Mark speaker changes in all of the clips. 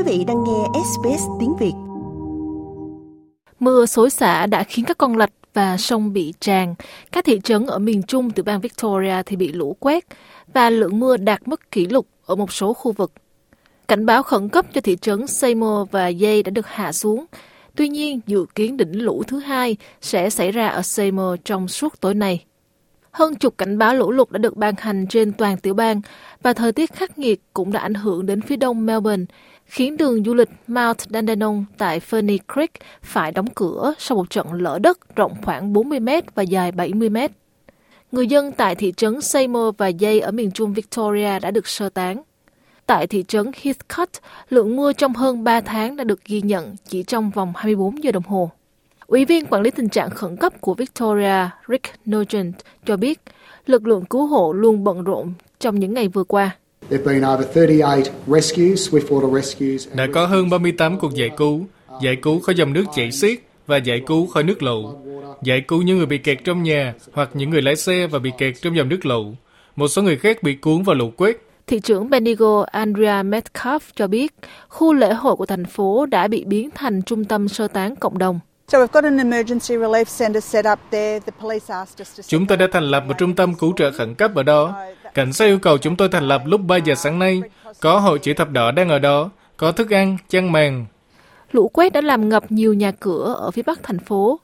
Speaker 1: quý vị đang nghe SBS tiếng Việt.
Speaker 2: Mưa xối xả đã khiến các con lạch và sông bị tràn. Các thị trấn ở miền trung từ bang Victoria thì bị lũ quét và lượng mưa đạt mức kỷ lục ở một số khu vực. Cảnh báo khẩn cấp cho thị trấn Seymour và Yay đã được hạ xuống. Tuy nhiên, dự kiến đỉnh lũ thứ hai sẽ xảy ra ở Seymour trong suốt tối nay. Hơn chục cảnh báo lũ lụt đã được ban hành trên toàn tiểu bang và thời tiết khắc nghiệt cũng đã ảnh hưởng đến phía đông Melbourne, khiến đường du lịch Mount Dandenong tại Ferny Creek phải đóng cửa sau một trận lở đất rộng khoảng 40 mét và dài 70 mét. Người dân tại thị trấn Seymour và Yei ở miền trung Victoria đã được sơ tán. Tại thị trấn Heathcote, lượng mưa trong hơn 3 tháng đã được ghi nhận chỉ trong vòng 24 giờ đồng hồ. Ủy viên quản lý tình trạng khẩn cấp của Victoria, Rick Nugent, cho biết lực lượng cứu hộ luôn bận rộn trong những ngày vừa qua.
Speaker 3: Đã có hơn 38 cuộc giải cứu, giải cứu khỏi dòng nước chảy xiết và giải cứu khỏi nước lũ, giải cứu những người bị kẹt trong nhà hoặc những người lái xe và bị kẹt trong dòng nước lũ. Một số người khác bị cuốn vào lũ quét.
Speaker 2: Thị trưởng Bendigo Andrea Metcalf cho biết khu lễ hội của thành phố đã bị biến thành trung tâm sơ tán cộng đồng.
Speaker 3: Chúng tôi đã thành lập một trung tâm cứu trợ khẩn cấp ở đó. Cảnh sát yêu cầu chúng tôi thành lập lúc 3 giờ sáng nay. Có hội chữ thập đỏ đang ở đó, có thức ăn, chăn màn.
Speaker 2: Lũ quét đã làm ngập nhiều nhà cửa ở phía bắc thành phố.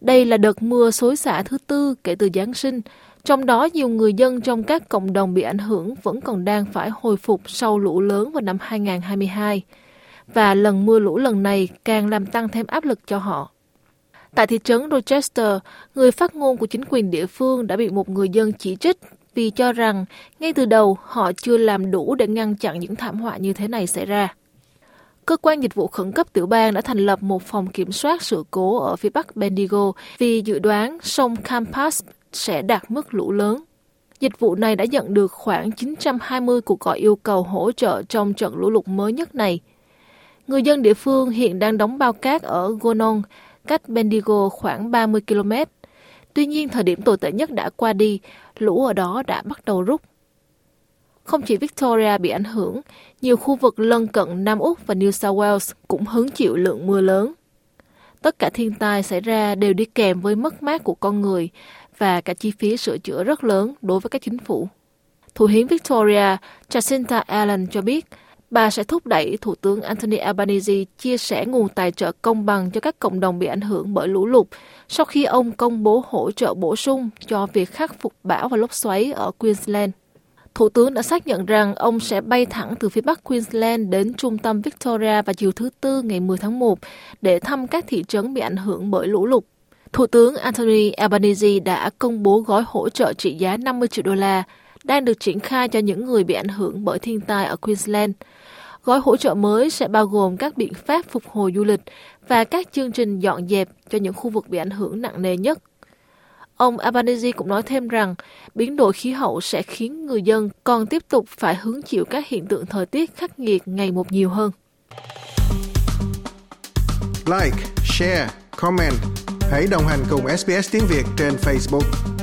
Speaker 2: Đây là đợt mưa xối xả thứ tư kể từ Giáng sinh, trong đó nhiều người dân trong các cộng đồng bị ảnh hưởng vẫn còn đang phải hồi phục sau lũ lớn vào năm 2022. Và lần mưa lũ lần này càng làm tăng thêm áp lực cho họ. Tại thị trấn Rochester, người phát ngôn của chính quyền địa phương đã bị một người dân chỉ trích vì cho rằng ngay từ đầu họ chưa làm đủ để ngăn chặn những thảm họa như thế này xảy ra. Cơ quan dịch vụ khẩn cấp tiểu bang đã thành lập một phòng kiểm soát sự cố ở phía bắc Bendigo vì dự đoán sông Campas sẽ đạt mức lũ lớn. Dịch vụ này đã nhận được khoảng 920 cuộc gọi yêu cầu hỗ trợ trong trận lũ lụt mới nhất này. Người dân địa phương hiện đang đóng bao cát ở Gonon, cách Bendigo khoảng 30 km. Tuy nhiên, thời điểm tồi tệ nhất đã qua đi, lũ ở đó đã bắt đầu rút. Không chỉ Victoria bị ảnh hưởng, nhiều khu vực lân cận Nam Úc và New South Wales cũng hứng chịu lượng mưa lớn. Tất cả thiên tai xảy ra đều đi kèm với mất mát của con người và cả chi phí sửa chữa rất lớn đối với các chính phủ. Thủ hiến Victoria Jacinta Allen cho biết bà sẽ thúc đẩy Thủ tướng Anthony Albanese chia sẻ nguồn tài trợ công bằng cho các cộng đồng bị ảnh hưởng bởi lũ lụt sau khi ông công bố hỗ trợ bổ sung cho việc khắc phục bão và lốc xoáy ở Queensland. Thủ tướng đã xác nhận rằng ông sẽ bay thẳng từ phía bắc Queensland đến trung tâm Victoria vào chiều thứ Tư ngày 10 tháng 1 để thăm các thị trấn bị ảnh hưởng bởi lũ lụt. Thủ tướng Anthony Albanese đã công bố gói hỗ trợ trị giá 50 triệu đô la đang được triển khai cho những người bị ảnh hưởng bởi thiên tai ở Queensland. Gói hỗ trợ mới sẽ bao gồm các biện pháp phục hồi du lịch và các chương trình dọn dẹp cho những khu vực bị ảnh hưởng nặng nề nhất. Ông Albanese cũng nói thêm rằng biến đổi khí hậu sẽ khiến người dân còn tiếp tục phải hứng chịu các hiện tượng thời tiết khắc nghiệt ngày một nhiều hơn.
Speaker 4: Like, share, comment. Hãy đồng hành cùng SBS tiếng Việt trên Facebook.